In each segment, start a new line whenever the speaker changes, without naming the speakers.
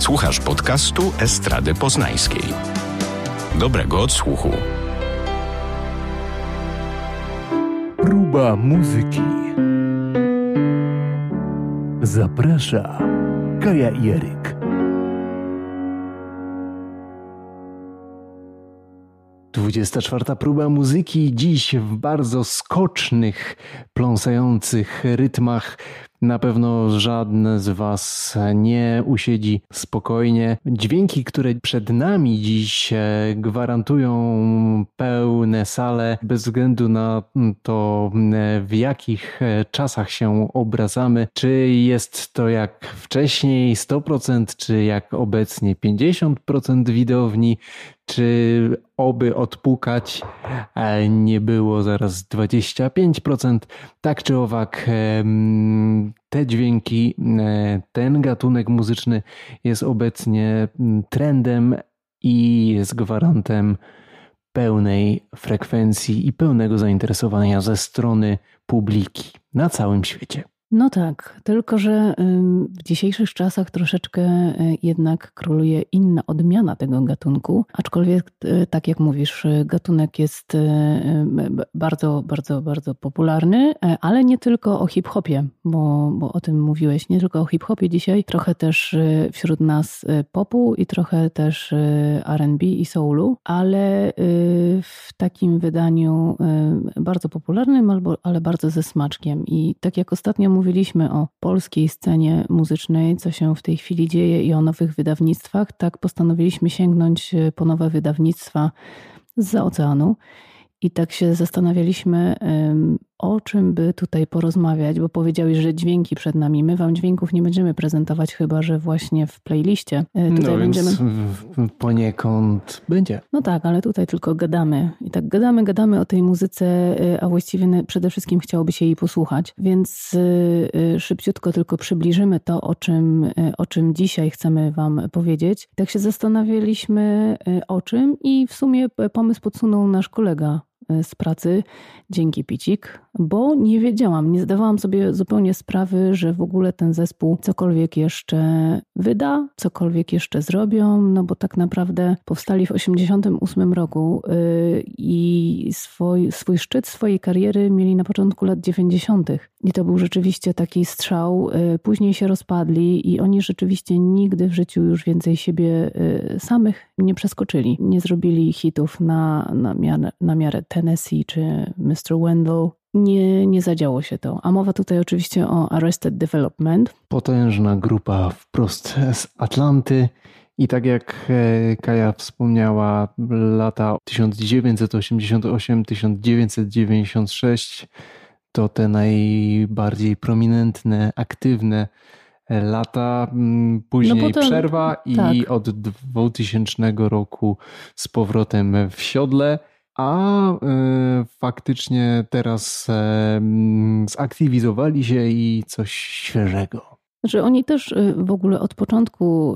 Słuchasz podcastu Estrady Poznańskiej. Dobrego odsłuchu.
Próba muzyki. Zaprasza Kaja Jeryk. Dwudziesta czwarta próba muzyki dziś w bardzo skocznych, pląsających rytmach na pewno żadne z Was nie usiedzi spokojnie. Dźwięki, które przed nami dziś gwarantują pełne sale, bez względu na to, w jakich czasach się obrazamy. Czy jest to jak wcześniej 100%, czy jak obecnie 50% widowni, czy oby odpukać nie było zaraz 25%. Tak czy owak, te dźwięki, e, ten gatunek muzyczny jest obecnie trendem i jest gwarantem pełnej frekwencji i pełnego zainteresowania ze strony publiki na całym świecie.
No tak, tylko że w dzisiejszych czasach troszeczkę e, jednak króluje inna odmiana tego gatunku, aczkolwiek e, tak jak mówisz, e, gatunek jest bardzo, bardzo, bardzo popularny, ale nie tylko o hip-hopie, bo, bo o tym mówiłeś, nie tylko o hip-hopie dzisiaj, trochę też wśród nas popu i trochę też R&B i soulu, ale w takim wydaniu bardzo popularnym, albo, ale bardzo ze smaczkiem. I tak jak ostatnio mówiliśmy o polskiej scenie muzycznej, co się w tej chwili dzieje i o nowych wydawnictwach, tak postanowiliśmy sięgnąć e, po nowe wydawnictwa z oceanu. I tak się zastanawialiśmy, o czym by tutaj porozmawiać, bo powiedziałeś, że dźwięki przed nami. My wam dźwięków nie będziemy prezentować, chyba że właśnie w playliście.
E, tutaj no będziemy... poniekąd będzie.
No tak, ale tutaj tylko gadamy. I tak gadamy, gadamy o tej muzyce, e, a właściwie przede wszystkim chciałoby się jej posłuchać. Więc e, szybciutko tylko przybliżymy to, o czym, o czym dzisiaj chcemy wam powiedzieć. Tak się zastanawialiśmy o czym i w sumie pomysł podsunął nasz kolega z pracy, dzięki Picik, bo nie wiedziałam, nie zdawałam sobie zupełnie sprawy, że w ogóle ten zespół cokolwiek jeszcze wyda, cokolwiek jeszcze zrobią, no bo tak naprawdę powstali w 1988 roku y, i swój, swój szczyt swojej kariery mieli na początku lat 90. I to był rzeczywiście taki strzał. Y, później się rozpadli i oni rzeczywiście nigdy w życiu już więcej siebie y, samych nie przeskoczyli. Nie zrobili hitów na, na, miarę, na miarę Tennessee czy Mr. Wendell nie, nie zadziało się to. A mowa tutaj oczywiście o Arrested Development.
Potężna grupa wprost z Atlanty. I tak jak e, Kaja wspomniała, lata 1988-1996 to te najbardziej prominentne, aktywne lata. Mm, później no potem, przerwa i tak. od 2000 roku z powrotem w siodle a y, faktycznie teraz zaktywizowali się i coś świeżego.
Że oni też y, w ogóle od początku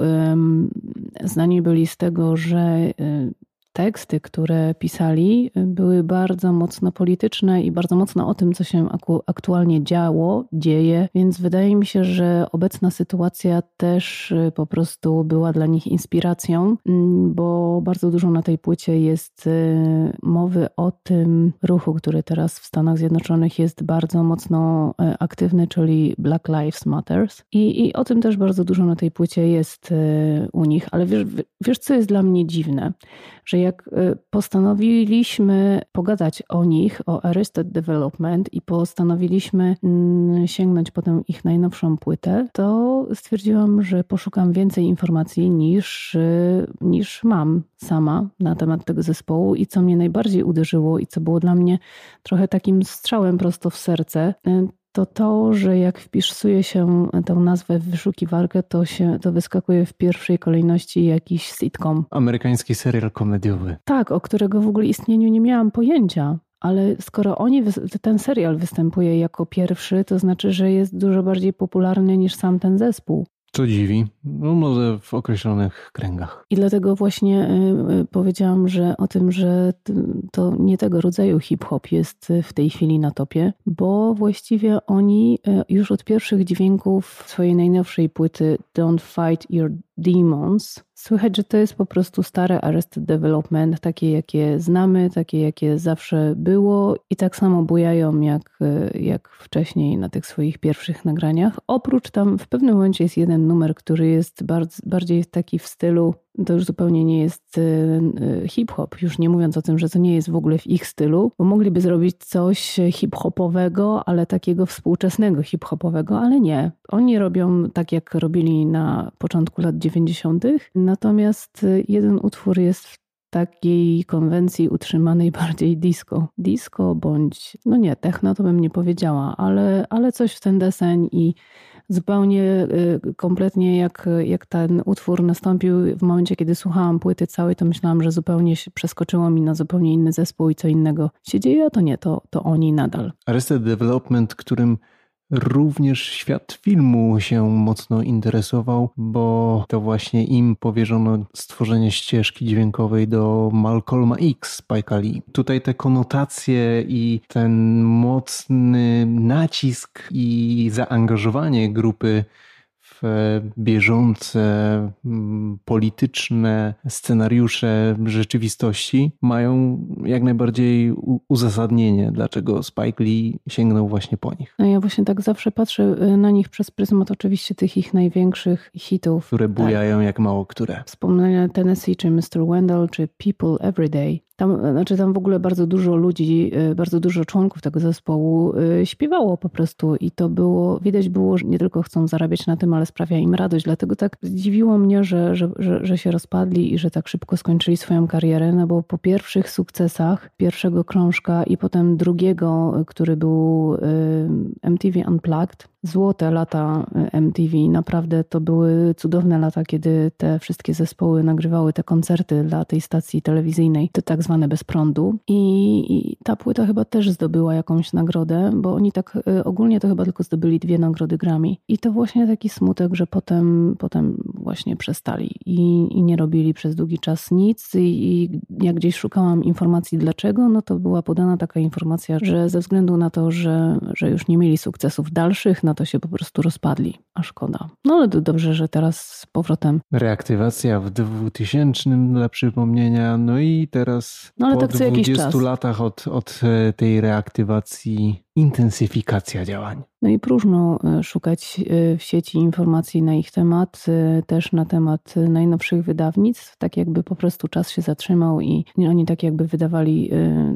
znani byli z tego, że y, teksty, które pisali, były bardzo mocno polityczne i bardzo mocno o tym, co się aktualnie działo, dzieje, więc wydaje mi się, że obecna sytuacja też y, po prostu była dla nich inspiracją, mm, bo bardzo dużo na tej płycie jest y, mowy o tym ruchu, który teraz w Stanach Zjednoczonych jest bardzo mocno y, aktywny, czyli Black Lives Matters. I, i o tym też bardzo dużo na tej płycie jest u nich, ale wiesz, wiesz co jest dla mnie dziwne? Że jak y, postanowiliśmy pogadać o nich, o Arrested Development i postanowiliśmy mm, sięgnąć potem ich najnowszą płytę, to stwierdziłam, że poszukam więcej informacji niż, y, niż mam sama na temat tego zespołu i co mnie najbardziej uderzyło i co było dla mnie trochę takim strzałem prosto w serce, y, to to, że jak wpisuje się tę nazwę w wyszukiwarkę, to, się, to wyskakuje w pierwszej kolejności jakiś sitcom.
Amerykański serial komediowy.
Tak, o którego w ogóle istnieniu nie miałam pojęcia. Ale skoro oni, ten serial występuje jako pierwszy, to znaczy, że jest dużo bardziej popularny niż sam ten zespół.
Co dziwi, no może w określonych kręgach.
I dlatego właśnie y, y, powiedziałam, że o tym, że to nie tego rodzaju hip-hop jest w tej chwili na topie, bo właściwie oni już od pierwszych dźwięków swojej najnowszej płyty Don't Fight Your Demons. Słychać, że to jest po prostu stare Arrested Development, takie jakie znamy, takie jakie zawsze było i tak samo bujają jak, jak wcześniej na tych swoich pierwszych nagraniach. Oprócz tam w pewnym momencie jest jeden numer, który jest bardzo, bardziej taki w stylu to już zupełnie nie jest e, hip-hop, już nie mówiąc o tym, że to nie jest w ogóle w ich stylu, bo mogliby zrobić coś hip-hopowego, ale takiego współczesnego hip-hopowego, ale nie. Oni robią tak, jak robili na początku lat 90., natomiast jeden utwór jest w takiej konwencji utrzymanej bardziej disco. Disco bądź, no nie, techno to bym nie powiedziała, ale, ale coś w ten deseń i zupełnie y, kompletnie jak, jak ten utwór nastąpił w momencie, kiedy słuchałam płyty całej, to myślałam, że zupełnie przeskoczyło mi na zupełnie inny zespół i co innego się dzieje, a to nie, to, to oni nadal.
Arrested Development, którym Również świat filmu się mocno interesował, bo to właśnie im powierzono stworzenie ścieżki dźwiękowej do Malcolma X Spike'a Lee. Tutaj te konotacje i ten mocny nacisk i zaangażowanie grupy bieżące mm, polityczne scenariusze rzeczywistości mają jak najbardziej uzasadnienie, dlaczego Spike Lee sięgnął właśnie po nich.
No ja właśnie tak zawsze patrzę y, na nich przez pryzmat oczywiście tych ich największych hitów.
Które bujają tak. jak mało które.
Wspomnienia Tennessee, czy Mr. Wendell, czy People Everyday. Tam, znaczy tam w ogóle bardzo dużo ludzi, bardzo dużo członków tego zespołu śpiewało po prostu i to było, widać było, że nie tylko chcą zarabiać na tym, ale sprawia im radość. Dlatego tak zdziwiło mnie, że, że, że, że się rozpadli i że tak szybko skończyli swoją karierę, no bo po pierwszych sukcesach, pierwszego krążka i potem drugiego, który był y, MTV Unplugged, złote lata MTV. Naprawdę to były cudowne lata, kiedy te wszystkie zespoły nagrywały te koncerty dla tej stacji telewizyjnej, te tak zwane bez prądu. I, I, ta płyta chyba też zdobyła jakąś nagrodę, bo oni tak y, ogólnie to chyba tylko zdobyli dwie nagrody Grammy. I to właśnie taki smutek, że potem, potem właśnie przestali i, i nie robili przez długi czas nic. I, I jak gdzieś szukałam informacji dlaczego, no to była podana taka informacja, że ze względu na to, że, że już nie mieli sukcesów dalszych, no to się po prostu rozpadli, a szkoda. No ale to dobrze, że teraz z powrotem.
Reaktywacja w 2000 dla przypomnienia, no i teraz no, ale po tak 20 latach od, od e, tej reaktywacji intensyfikacja działań.
No i próżno e, szukać e, w sieci informacji na ich temat, e, też na temat najnowszych wydawnictw, tak jakby po prostu czas się zatrzymał i oni tak jakby wydawali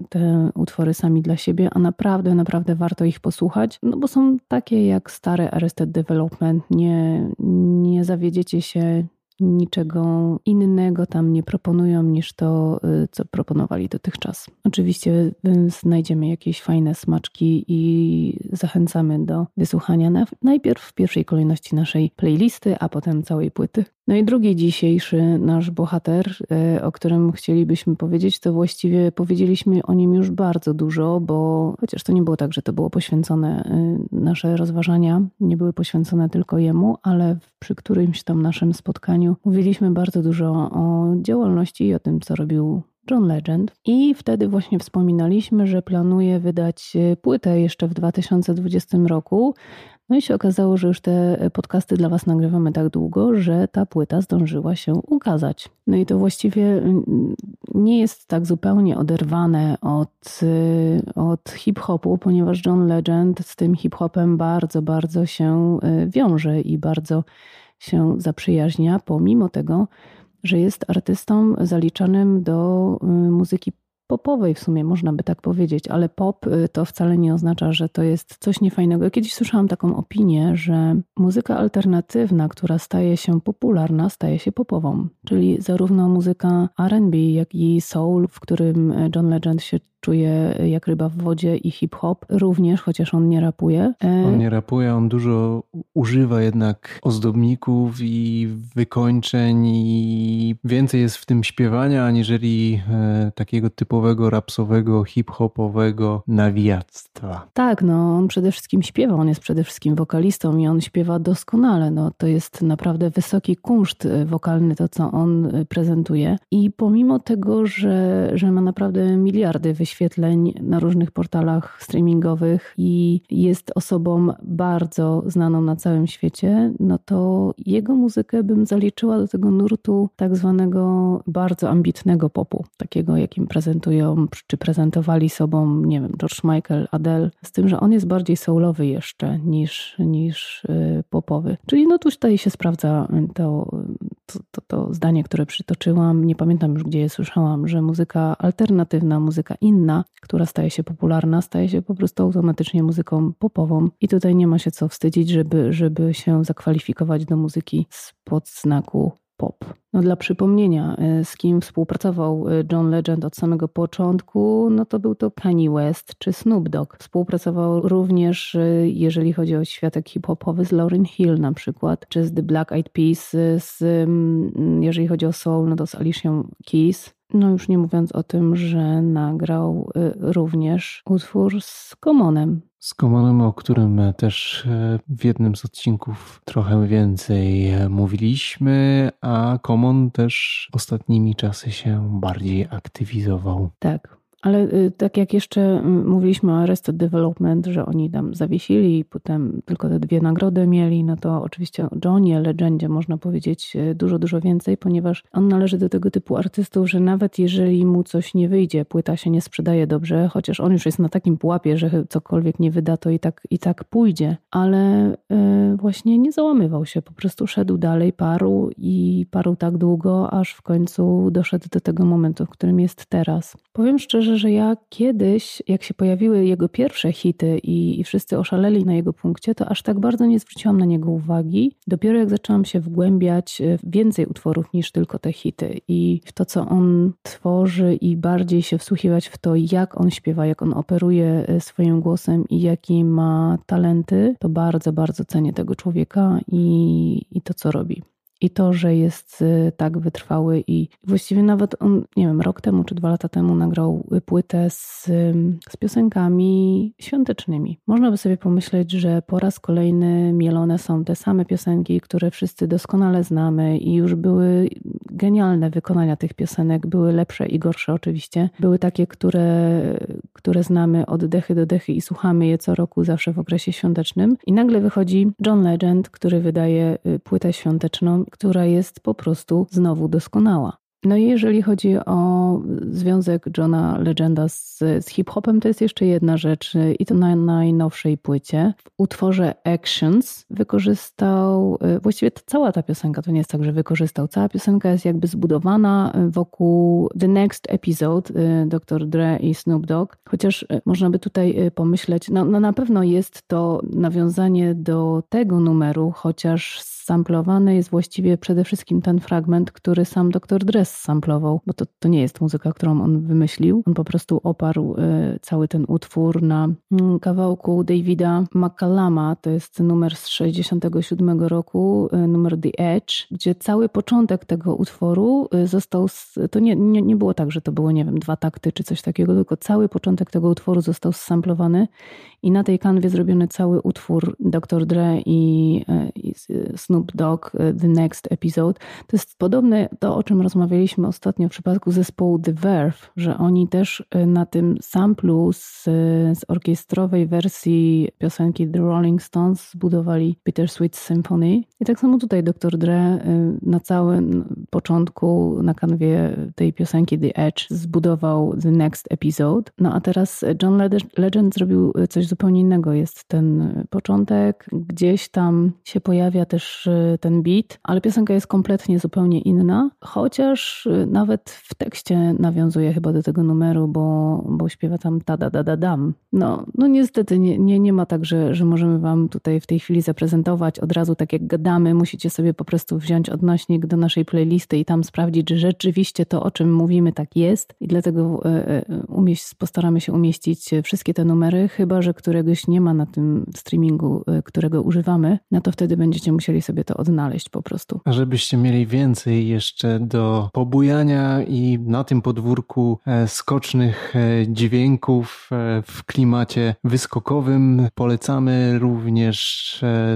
te utwory sami dla siebie, a naprawdę, naprawdę warto ich posłuchać, no bo są takie jak stare Arrested Development, nie, nie zawiedziecie się, niczego innego tam nie proponują niż to, y, co proponowali dotychczas. Oczywiście y, znajdziemy jakieś fajne smaczki i zachęcamy do wysłuchania najpierw w pierwszej kolejności naszej playlisty, a potem całej płyty. No i drugi dzisiejszy nasz bohater, y, o którym chcielibyśmy powiedzieć, to właściwie powiedzieliśmy o nim już bardzo dużo, bo chociaż to nie było tak, że to było poświęcone, nasze rozważania nie były poświęcone tylko jemu, ale przy którymś tam naszym spotkaniu mówiliśmy bardzo dużo o działalności i o tym, co robił John Legend. I wtedy właśnie wspominaliśmy, że planuje wydać płytę jeszcze w 2020 roku. No i się okazało, że już te podcasty dla Was nagrywamy tak długo, że ta płyta zdążyła się ukazać. No i to właściwie mm, nie jest tak zupełnie oderwane od, od hip-hopu, ponieważ John Legend z tym hip-hopem bardzo, bardzo się wiąże i bardzo się zaprzyjaźnia, pomimo tego, że jest artystą zaliczanym do y, muzyki popowej w sumie, można by tak powiedzieć, ale pop y, to wcale nie oznacza, że to jest coś niefajnego. Kiedyś słyszałam taką opinię, że muzyka alternatywna, która staje się popularna, staje się popową, czyli zarówno muzyka RB, jak i soul, w którym John Legend się czuje jak ryba w wodzie i hip-hop również, chociaż on nie rapuje.
E, on nie rapuje, on dużo używa jednak ozdobników i wykończeń i więcej jest w tym śpiewania, aniżeli e, takiego typowego rapsowego, hip-hopowego nawijactwa.
Tak, no on przede wszystkim śpiewa, on jest przede wszystkim wokalistą i on śpiewa doskonale. No, to jest naprawdę wysoki kunszt e, wokalny, to co on prezentuje. I pomimo tego, że, że ma naprawdę miliardy wyświetleń, wyświetleń na różnych portalach streamingowych i jest osobą bardzo znaną na całym świecie, no to jego muzykę bym zaliczyła do tego nurtu tak zwanego bardzo ambitnego popu, takiego jakim prezentują, czy prezentowali sobą, nie wiem, George Michael, Adele, z tym, że on jest bardziej soulowy jeszcze niż, niż y, popowy. Czyli no tutaj się sprawdza to, to, to, to zdanie, które przytoczyłam. Nie pamiętam już, gdzie je słyszałam, że muzyka alternatywna, muzyka inna, która staje się popularna, staje się po prostu automatycznie muzyką popową. I tutaj nie ma się co wstydzić, żeby, żeby się zakwalifikować do muzyki spod znaku pop. No dla przypomnienia, y, z kim współpracował y, John Legend od samego początku, no to był to Kanye West czy Snoop Dogg. Współpracował również, y, jeżeli chodzi o światek hip-hopowy, z Lauryn Hill na przykład, czy z The Black Eyed Peas, z, jeżeli chodzi o soul, no to z Alicia Keys. No już nie mówiąc o tym, że nagrał również utwór z Commonem,
z Komonem, o którym też e, w jednym z odcinków trochę więcej e, mówiliśmy, a Komon też ostatnimi czasy się bardziej aktywizował.
Tak, ale y, tak jak jeszcze mm, mówiliśmy o Arrested Development, że oni tam zawiesili i potem tylko te dwie nagrody mieli, no to oczywiście o Johnie Legendzie można powiedzieć y, dużo, dużo więcej, ponieważ on należy do tego typu artystów, że nawet jeżeli mu coś nie wyjdzie, płyta się nie sprzedaje dobrze, chociaż on już jest na takim pułapie, że cokolwiek nie wyda, to i tak, i tak pójdzie, ale y, właśnie nie załamywał się, po prostu szedł dalej, parł i parł tak długo, aż w końcu doszedł do tego momentu, w którym jest teraz. Powiem szczerze, że ja kiedyś, jak się pojawiły jego pierwsze hity i, i, wszyscy oszaleli na jego punkcie, to aż tak bardzo nie zwróciłam na niego uwagi. Dopiero jak zaczęłam się wgłębiać w więcej utworów niż tylko te hity i w to, co on tworzy i bardziej się wsłuchiwać w to, jak on śpiewa, jak on operuje e, swoim głosem i jakie ma talenty, to bardzo, bardzo cenię tego człowieka i, i to, co robi. I to, że jest y, tak wytrwały i właściwie nawet on, nie wiem, rok temu czy dwa lata temu nagrał płytę z, z piosenkami świątecznymi. Można by sobie pomyśleć, że po raz kolejny mielone są te same piosenki, które wszyscy doskonale znamy i już były genialne wykonania tych piosenek, były lepsze i gorsze oczywiście. Były takie, które, które znamy od dechy do dechy i słuchamy je co roku, zawsze w okresie świątecznym. I nagle wychodzi John Legend, który wydaje y, płytę świąteczną która jest po prostu znowu doskonała. No i jeżeli chodzi o związek Johna Legenda z, z hip-hopem, to jest jeszcze jedna rzecz i to na najnowszej płycie. W utworze Actions wykorzystał, y, właściwie to cała ta piosenka, to nie jest tak, że wykorzystał, cała piosenka jest jakby zbudowana wokół The Next Episode y, Dr. Dre i Snoop Dogg, chociaż można by tutaj pomyśleć, no, no na pewno jest to nawiązanie do tego numeru, chociaż samplowany jest właściwie przede wszystkim ten fragment, który sam dr Dress samplował, bo to, to nie jest muzyka, którą on wymyślił. On po prostu oparł y, cały ten utwór na mm, kawałku Davida McCallama, to jest numer z 67 roku, y, numer The Edge, gdzie cały początek tego utworu y, został, to nie, nie, nie było tak, że to było, nie wiem, dwa takty czy coś takiego, tylko cały początek tego utworu został samplowany i na tej kanwie zrobiony cały utwór Dr. Dre i, i Snoop Snoop Dogg y, The Next Episode. To jest podobne to, o czym rozmawialiśmy ostatnio w przypadku zespołu The Verve, że oni też y, na tym samplu z, z orkiestrowej wersji piosenki The Rolling Stones zbudowali Peter Sweet Symphony. I tak samo tutaj Dr. Dre y, na całym początku na kanwie tej piosenki The Edge zbudował The Next Episode. No a teraz John Legend zrobił coś zupełnie innego. Jest ten początek, gdzieś tam się pojawia też ten beat, ale piosenka jest kompletnie zupełnie inna, chociaż y, nawet w tekście nawiązuje chyba do tego numeru, bo, bo śpiewa tam ta da da da dam. No, no niestety nie, nie, nie ma tak, że, że możemy wam tutaj w tej chwili zaprezentować. Od razu tak jak gadamy, musicie sobie po prostu wziąć odnośnik do naszej playlisty i tam sprawdzić, że rzeczywiście to, o czym mówimy, tak jest. I dlatego y, y, umieść, postaramy się umieścić wszystkie te numery, chyba, że któregoś nie ma na tym streamingu, którego używamy, no to wtedy będziecie musieli sobie sobie to odnaleźć po prostu.
A żebyście mieli więcej jeszcze do pobujania i na tym podwórku e, skocznych e, dźwięków e, w klimacie wyskokowym, polecamy również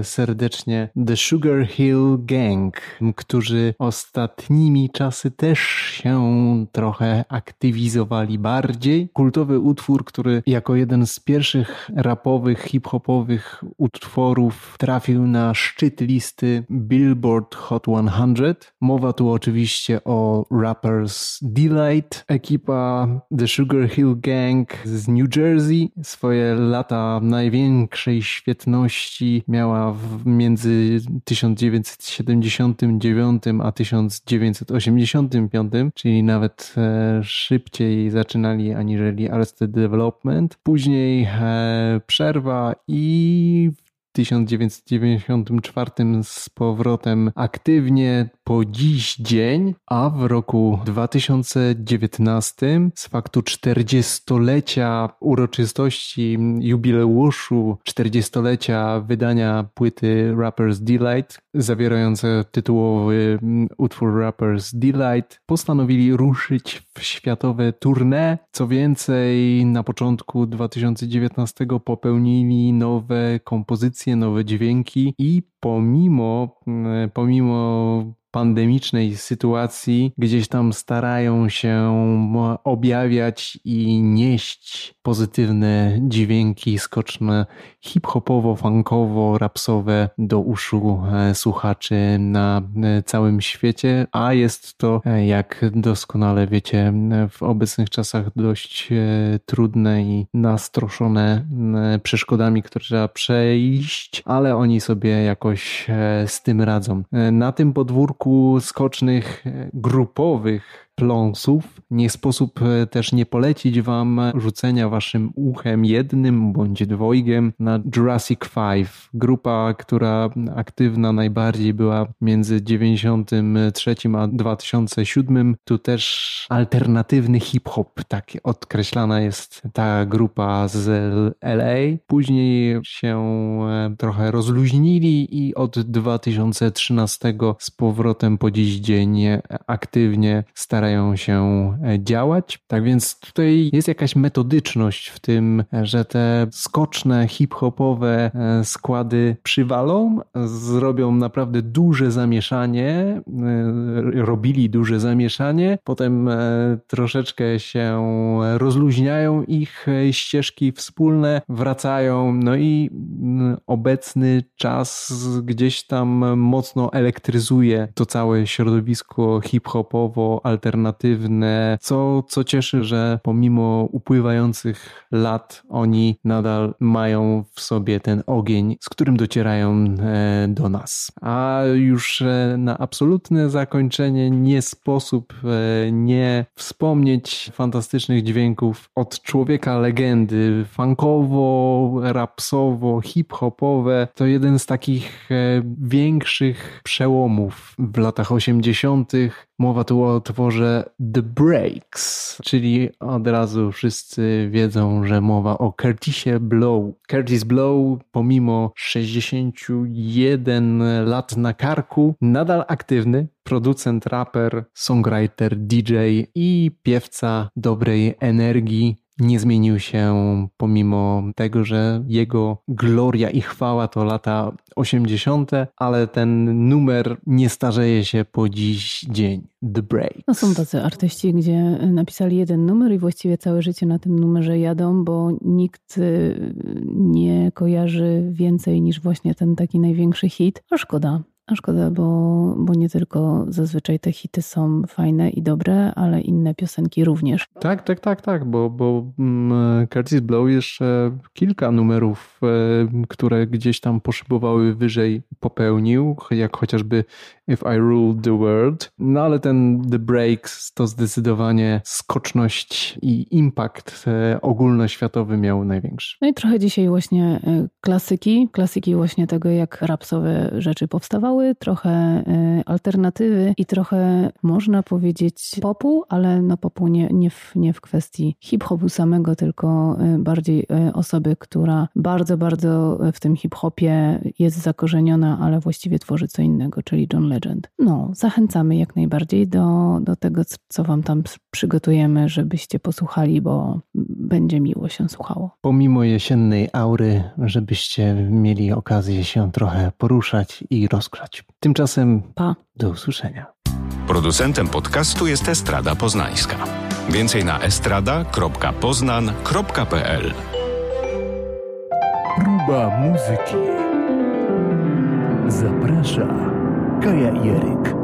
serdecznie The Sugar Hill Gang, którzy ostatnimi czasy też się trochę aktywizowali bardziej. Kultowy utwór, który jako jeden z pierwszych rapowych, hip-hopowych utworów trafił na szczyt listy Billboard Hot 100. Mowa tu oczywiście o Rappers Delight. Ekipa The Sugar Hill Gang z New Jersey swoje lata największej świetności miała między 1979 a 1985, czyli nawet e, szybciej zaczynali aniżeli Arrested Development. Później e, przerwa i 1994 z powrotem aktywnie po dziś dzień, a w roku 2019 z faktu 40-lecia uroczystości jubileuszu 40-lecia wydania płyty Rappers Delight, zawierające tytułowy utwór Rappers Delight, postanowili ruszyć w światowe tournée. Co więcej, na początku 2019 popełnili nowe kompozycje, nowe dźwięki i pomimo, pomimo pandemicznej sytuacji gdzieś tam starają się objawiać i nieść pozytywne dźwięki skoczne hip-hopowo, funkowo, rapsowe do uszu e, słuchaczy na e, całym świecie, a jest to, e, jak doskonale wiecie, w obecnych czasach dość trudne i nastroszone przeszkodami, które trzeba przejść, ale oni sobie jakoś z tym radzą. Na tym podwórku skocznych grupowych pląsów. Nie sposób e, też nie polecić Wam rzucenia Waszym uchem jednym bądź dwojgiem na Jurassic 5. Grupa, która aktywna najbardziej była między 93 a 2007. Tu też alternatywny hip-hop, tak odkreślana jest ta grupa z LA. Później się e, trochę rozluźnili i od 2013 z powrotem po dziś dzień aktywnie starają starają się e, działać. Tak więc tutaj jest jakaś metodyczność w tym, że te skoczne, hip-hopowe e, składy przywalą, zrobią naprawdę duże zamieszanie, e, robili duże zamieszanie, potem troszeczkę się rozluźniają ich ścieżki wspólne, wracają, no i obecny czas gdzieś tam mocno elektryzuje to całe środowisko hip-hopowo, alternatywne co, co cieszy, że pomimo upływających lat oni nadal mają w sobie ten ogień, z którym docierają e, do nas. A już e, na absolutne zakończenie nie sposób e, nie wspomnieć fantastycznych dźwięków od człowieka legendy, funkowo, rapsowo, hip-hopowe. To jeden z takich większych przełomów w latach 80. Mowa tu o tworze The Breaks, czyli od razu wszyscy wiedzą, że mowa o Curtisie Blow. Curtis Blow, pomimo 61 lat na karku, nadal aktywny, producent, raper, songwriter, DJ i piewca dobrej energii nie zmienił się pomimo tego, że jego gloria i chwała to lata 80., ale ten numer nie starzeje się po dziś dzień. The Break.
No są tacy artyści, gdzie napisali jeden numer i właściwie całe życie na tym numerze jadą, bo nikt y, nie kojarzy więcej niż właśnie ten taki największy hit. A szkoda, a szkoda, bo, bo nie tylko zazwyczaj te hity są fajne i dobre, ale inne piosenki również.
Tak, tak, tak, tak, bo, bo mm, Curtis Blow jeszcze kilka numerów, e, które gdzieś tam poszybowały wyżej, popełnił, jak chociażby If I Ruled the World. No ale ten The Breaks to zdecydowanie skoczność i impact e, ogólnoświatowy miał największy.
No i trochę dzisiaj właśnie e, klasyki, klasyki właśnie tego, jak rapsowe rzeczy powstawały trochę y, alternatywy i trochę można powiedzieć popu, ale no popu nie, nie, w, nie w kwestii hip-hopu samego, tylko bardziej osoby, która bardzo, bardzo w tym hip-hopie jest zakorzeniona, ale właściwie tworzy co innego, czyli John Legend. No, zachęcamy jak najbardziej do, do tego, co wam tam przygotujemy, żebyście posłuchali, bo będzie miło się słuchało.
Pomimo jesiennej aury, żebyście mieli okazję się trochę poruszać i rozgrzać. Tymczasem
pa.
Do usłyszenia.
Producentem podcastu jest Estrada Poznańska. Więcej na estrada.poznan.pl
Próba muzyki. Zaprasza Kaja Jeryk.